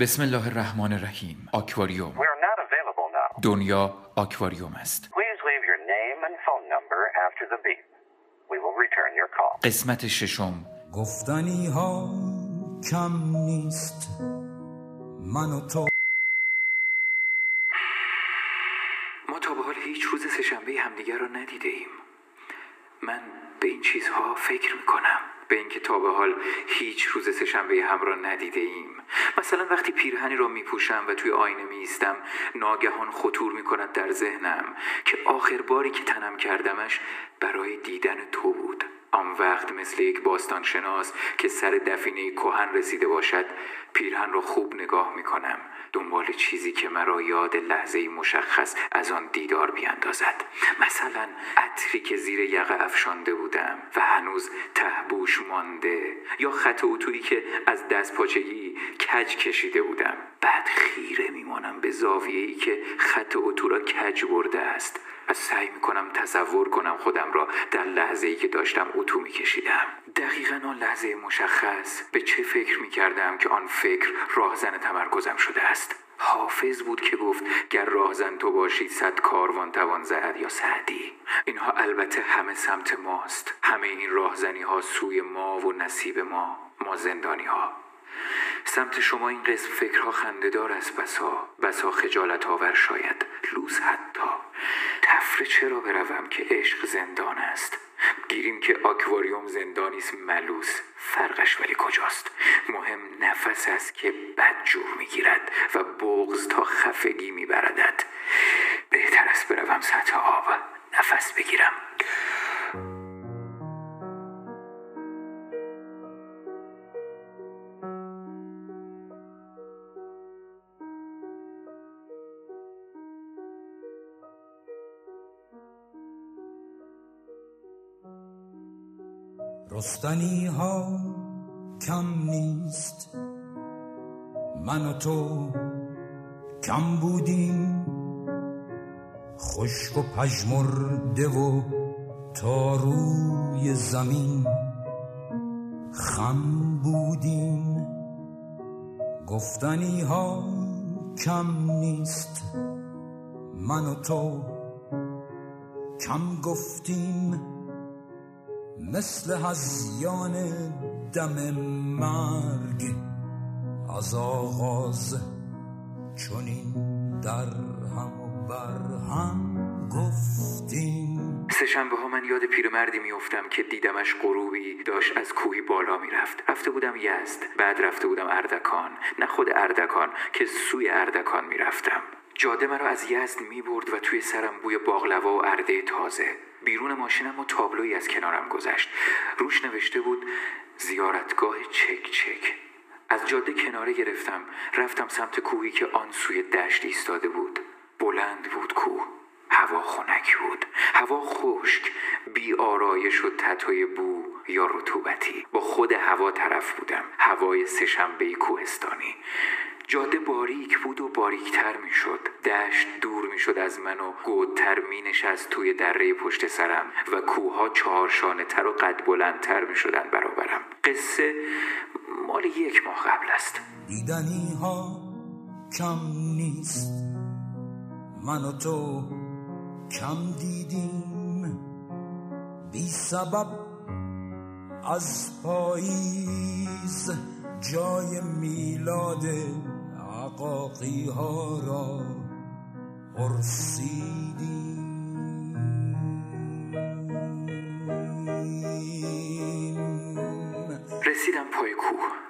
بسم الله الرحمن الرحیم. آکواریوم. We are not available now. دنیا آکواریوم است. Please leave your name and phone number after the beep. We will return your call. قسمت ششم. گفتنی ها کم نیست. من و تو. ما تا به حال هیچ روز سهشنبه همدیگر را ندیده ایم. من به این چیزها فکر می‌کنم. به اینکه تا به حال هیچ روز سهشنبه هم را ندیده ایم. مثلا وقتی پیرهنی را میپوشم و توی آینه میایستم ناگهان خطور می‌کند در ذهنم که آخر باری که تنم کردمش برای دیدن تو بود. آن وقت مثل یک باستانشناس که سر دفینه کهن رسیده باشد پیرهن را خوب نگاه می کنم دنبال چیزی که مرا یاد لحظه مشخص از آن دیدار بیاندازد. مثلا عطری که زیر یقه افشانده بودم و هنوز تهبوش مانده یا خط اتویی که از دست پاچگی کج کشیده بودم. بعد خیره میمانم به زاویه‌ای که خط اتو را کج برده است. سعی می‌کنم تصور کنم خودم را در لحظه ای که داشتم اتو میکشیدم. دقیقا آن لحظه مشخص به چه فکر می‌کردم که آن فکر راهزن تمرکزم شده است. حافظ بود که گفت گر راهزن تو باشی صد کاروان توان زد یا سعدی. اینها البته همه سمت ماست. همه این راهزنی ها سوی ما و نصیب ما ما زندانی ها سمت شما این قسم فکرها خندهدار است. بسا بسا خجالت آور شاید. لوس حتی. تفره چرا بروم که عشق زندان است؟ گیریم که آکواریوم زندانی است. ملوس فرقش ولی کجاست؟ مهم نفس است که بد جور می‌گیرد و بغز تا خفگی میبردد. بهتر است بروم سطح آب. نفس بگیرم. رستنی ها کم نیست. من و تو کم بودیم. خشک و پژمرده و تا روی زمین خم بودیم. گفتنی ها کم نیست. من و تو کم گفتیم. مثل هزیان دم مرگ از آغاز چونین در هم و بر هم گفتیم. سهشنبه ها من یاد پیرمردی میافتم که دیدمش غروبی داشت از کوهی بالا می‌رفت. رفته بودم یزد بعد رفته بودم اردکان. نه خود اردکان که سوی اردکان می‌رفتم. جاده مرا از یزد می برد و توی سرم بوی باقلوا و ارده تازه. بیرون ماشینم و تابلویی از کنارم گذشت. روش نوشته بود زیارتگاه چک چک. از جاده کناره گرفتم. رفتم سمت کوهی که آن سوی دشت ایستاده بود. بلند بود کوه. هوا خنک بود. هوا خشک. بی آرایش و تتوی بو یا رطوبتی. با خود هوا طرف بودم. هوای سهشنبه کوهستانی. جاده باریک بود و باریکتر می شد دشت دور می شد از من و گودتر می نشست توی دره پشت سرم و کوها چهارشانه تر و قد بلندتر می شدن برابرم. قصه مال یک ماه قبل است. دیدنی ها کم نیست. من و تو کم دیدیم. بی سبب از پاییز جای میلاد عقاقی ها را پرسیدیم رسیدم پای کوه.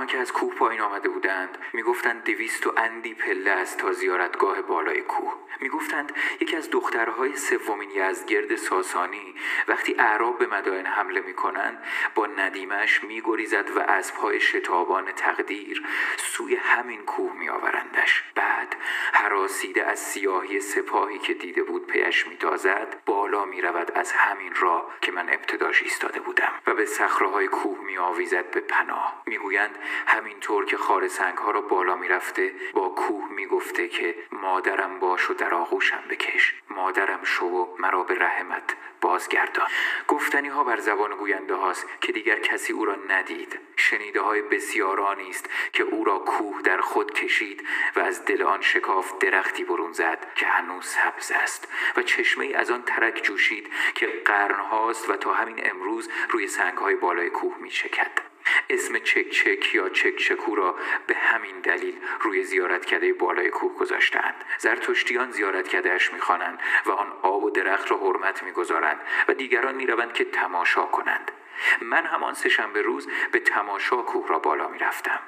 آنها که از کوه پایین آمده بودند می‌گفتند دویست و اندی پله است تا زیارتگاه بالای کوه. می‌گفتند یکی از دخترهای سومین یزدگرد ساسانی وقتی اعراب به مدائن حمله می‌کنند با ندیمش میگریزد و اسبهای شتابان تقدیر سوی همین کوه میآورندش. بعد هراسیده از سیاهی سپاهی که دیده بود پیش میتازد بالا می‌رود از همین راه که من ابتداش ایستاده بودم و به صخرههای کوه میآویزد به پناه. می‌گویند همینطور که خار سنگ ها را بالا می‌رفته با کوه می‌گفته که مادرم باش و در آغوشم بکش. مادرم شو و مرا به رحمت بازگردان. گفتنی ها بر زبان گوینده هاست که دیگر کسی او را ندید. شنیده های بسیارانی است که او را کوه در خود کشید و از دل آن شکاف درختی برون زد که هنوز سبز است و چشمه از آن ترک جوشید که قرن هاست و تا همین امروز روی سنگ های بالای کوه می شکد. اسم چک چک یا چک چکو را به همین دلیل روی زیارتکده بالای کوه گذاشتند زرتشتیان زیارتکدهاش می‌خوانند و آن آب و درخت را حرمت می‌گذارند و دیگران می‌روند که تماشا کنند. من همان سهشنبه روز به تماشا کوه را بالا می‌رفتم.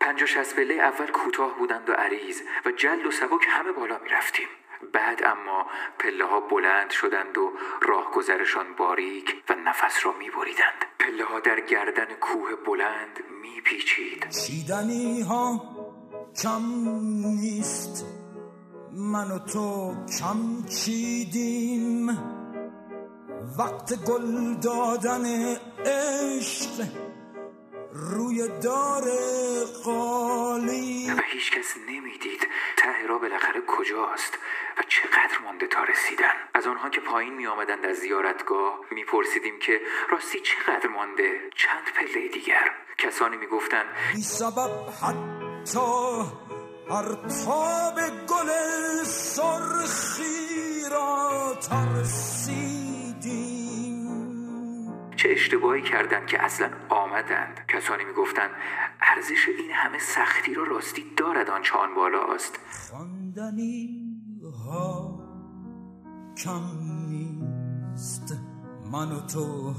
پنج و شست پله اول کوتاه بودند و عریض و جلد و سبک همه بالا می رفتیم. بعد اما پله ها بلند شدند و راهگذرشان باریک و نفس را می بریدند. پله ها در گردن کوه بلند می پیچید. چیدنی ها کم نیست من و تو کم چیدیم وقت گل دادن عشق روی دار قالی و هیچ کس نمی‌دید ته را بالاخره کجاست و چقدر مانده تا رسیدن؟ از آنها که پایین می آمدند از زیارتگاه می پرسیدیم که راستی چقدر مانده؟ چند پله دیگر؟ کسانی می گفتند بی سبب حتی هر تاب گل سرخی را ترسیدیم. چه اشتباهی کردند که اصلا آمدند. کسانی می‌گفتند ارزش این همه سختی را راستی دارد آنچه آن بالاست. خواندنی ها کم نیست. من و تو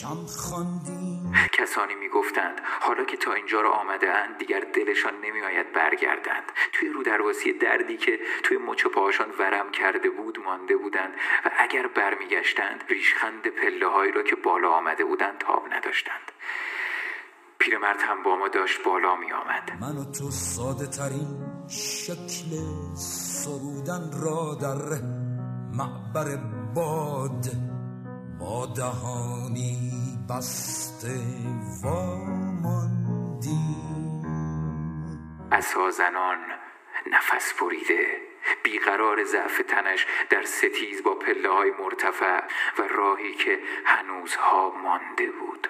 کم خواندیم. کسانی می‌گفتند حالا که تا اینجا را آمده اند دیگر دلشان نمیآید برگردند. توی رو درواسی دردی که توی مچ پاهاشان ورم کرده بود مانده بودند و اگر برمیگشتند ریشخند پله هایی را که بالا آمده بودند تاب نداشتند. پیرمرد هم با ما داشت بالا می آمد من و تو ساده ترین شکل سرودن را در معبر باد با دهانی بسته واماندیم عصا زنان نفس بریده بیقرار ضعف تنش در ستیز با پله های مرتفع و راهی که هنوزها مانده بود.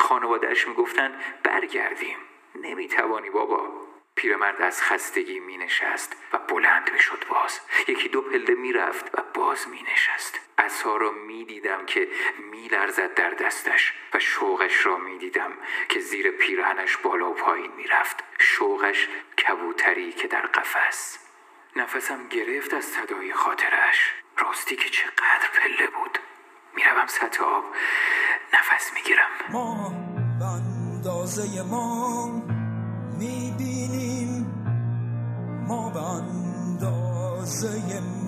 خانوادهش می‌گفتند برگردیم. نمی‌توانی بابا. پیرمرد از خستگی می نشست و بلند می شد باز. یکی دو پله می رفت و باز می نشست اصها را می دیدم که می لرزد در دستش و شوقش را می دیدم که زیر پیرهنش بالا و پایین می رفت شوقش کبوتری که در قفس. نفسم گرفت از تدایی خاطرش راستی که چقدر پله بود. می‌روم سطح آب. نفس می‌گیرم. ما به اندازه ما می‌بینیم ما به اندازه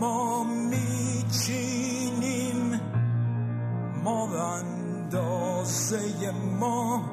ما میچینیم. ما به اندازه ما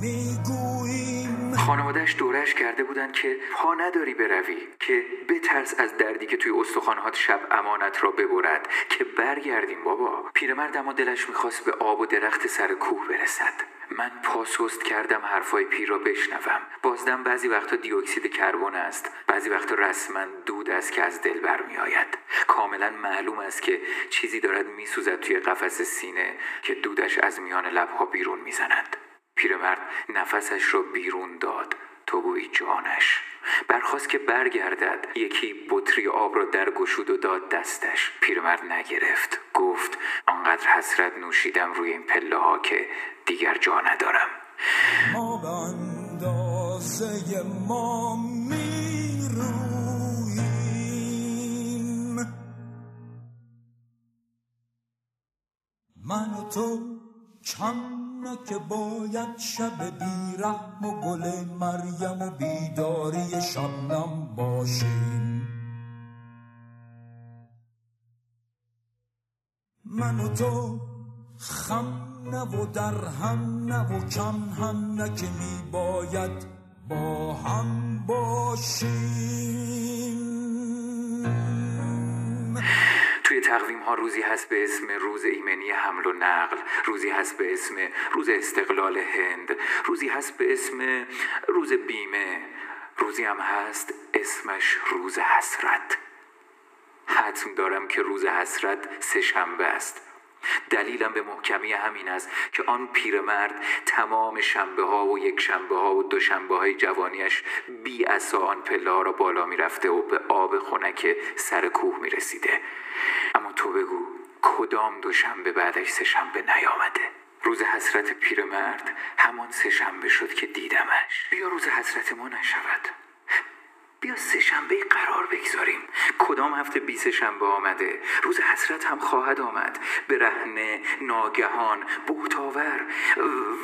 می‌گوییم خانوادهش دورش کرده بودند که پا نداری بروی که بترس از دردی که توی استخوانهات شب امانت را ببرد که برگردیم بابا. پیرمرد اما دلش می‌خواست به آب و درخت سر کوه برسد. من پاسست کردم حرفای پیر را بشنوم. بازدم بعضی وقتا دیوکسید کربن است بعضی وقتا رسما دود است که از دل برمیآید. کاملا معلوم است که چیزی دارد میسوزد توی قفس سینه که دودش از میان لبها بیرون می‌زند. پیرمرد نفسش را بیرون داد تو گویی جانش. برخواست که برگردد یکی بطری آب را در گشود و داد دستش. پیرمرد نگرفت. گفت آنقدر حسرت نوشیدم روی این پله ها که دیگر جا ندارم. ما اندازه ما من تو کم نه که باید شب بیرحم و گل مریم و بیداری شبنم باشیم. من و تو خم نه و در هم نه و کم هم نه که می باید با هم باشیم. ماه روزی هست به اسم روز ایمنی حمل و نقل روزی هست به اسم روز استقلال هند روزی هست به اسم روز بیمه روزی هم هست اسمش روز حسرت. حتم دارم که روز حسرت سه شنبه است. دلیلم به محکمی همین است که آن پیرمرد تمام شنبه ها و یک شنبه ها و دو شنبه های جوانیش بی اسا آن پله ها را بالا می رفته و به آب خنک سر کوه می رسیده اما تو بگو کدام دو شنبه بعدش سه شنبه نیامده؟ روز حسرت پیرمرد همان سه شنبه شد که دیدمش. بیا روز حسرت ما نشود. بیا سه شنبه قرار بگذاریم. کدام هفته بی سه شنبه آمده؟ روز حسرت هم خواهد آمد. برهنه ناگهان بهتاور.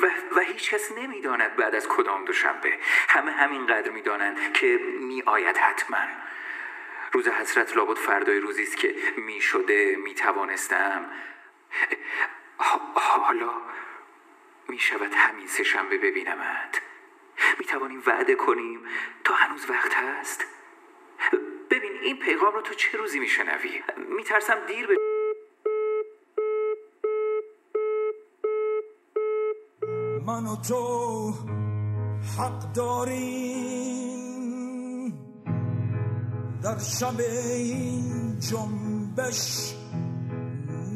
و, و هیچ کس نمی‌داند بعد از کدام دو شنبه. همه همینقدر می‌دانند که می آید حتما. روز حسرت لابد فردای روزی است که می شده می توانستم حالا می شود همین سه شنبه ببینمت. می توانیم وعده کنیم. تا هنوز وقت هست. ببین این پیغام رو تو چه روزی می شنوی می ترسم دیر به من و تو حق داریم. در شب این جنبش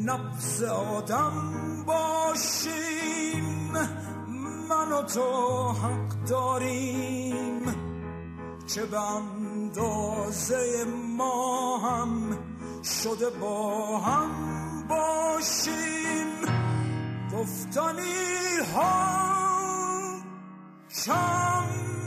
نفس آدم باشیم. من و تو حق داریم. که به اندازه ما هم شده با هم باشیم. گفتنی ها کم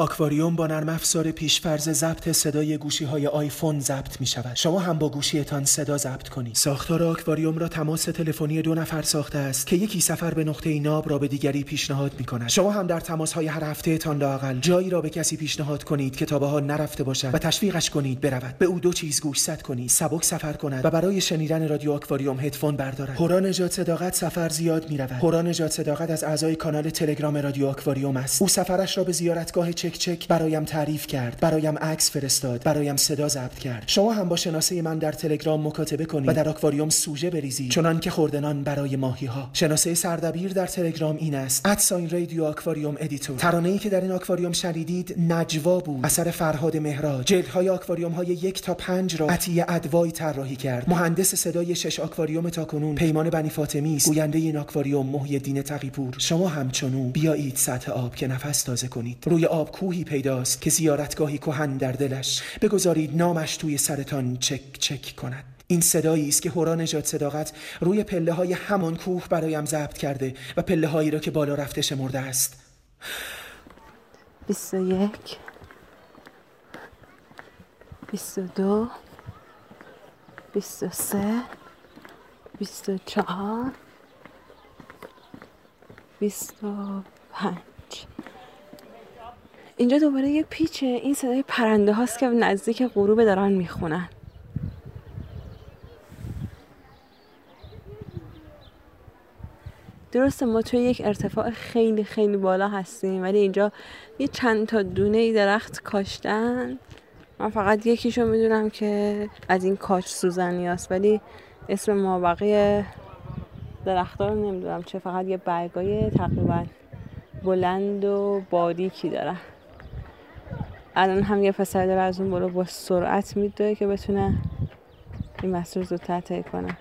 آکواریوم با نرم افزار پیشفرز ضبط صدای گوشی های آیفون ضبط می شود. شما هم با گوشیتان صدا ضبط کنید. ساختار آکواریوم را تماس تلفنی دو نفر ساخته است که یکی سفر به نقطه ناب را به دیگری پیشنهاد می کند. شما هم در تماس های هر هفته تان لاقل جایی را به کسی پیشنهاد کنید که تا به حال نرفته باشد و تشویقش کنید برود. به او دو چیز گوشزد کنید. سبک سفر کند و برای شنیدن رادیو آکواریوم هدفون بردارد. هورا نجات صداقت سفر زیاد می رود. هورا نجات صداقت از اعضای کانال تلگرام رادیو آکواریوم است. او سفرش را به زیارتگاه چک چک برایم تعریف کرد. برایم عکس فرستاد. برایم صدا ضبط کرد. شما هم با شناسه من در تلگرام مکاتبه کنید و در آکواریوم سوژه بریزید. چنان که خرده نان برای ماهی ها شناسه سردبیر در تلگرام این است. at sign Radio Aquarium Editor. ترانه ای که در این آکواریوم شنیدید نجوا بود. اثر فرهاد مهراج. جلدهای آکواریوم های یک تا پنج را عطیه ادوای طراحی کرد. مهندس صدای شش آکواریوم تاکنون پیمان بنی فاطمی است. گوینده این آکواریوم محی الدین تقیپور. شما همچنان بیایید سطح آب که نفس تازه کنید. روی آب کوهی پیداست که زیارتگاهی کهن در دلش. بگذارید نامش توی سرتان چک چک کند. این صدایی است که هورا نجات صداقت روی پله های همان کوه برایم ضبط کرده و پله هایی را که بالا رفته شمرده است. 21 22 23 24 25 اینجا دوباره یه پیچه این صدای پرنده هاست که نزدیک غروب دارن می‌خونن. درسته ما توی یک ارتفاع خیلی خیلی بالا هستیم ولی اینجا یه چند تا دونه درخت کاشتن. من فقط یکیشو می‌دونم که از این کاش سوزنی است ولی اسم ما بقیه درختها رو نمی‌دونم چه فقط یه برگای تقریبا بلند و باریکی دارن الان هم یه پسر داره از اون برو با سرعت میدوه که بتونه این مسیر زودتر طی کنه.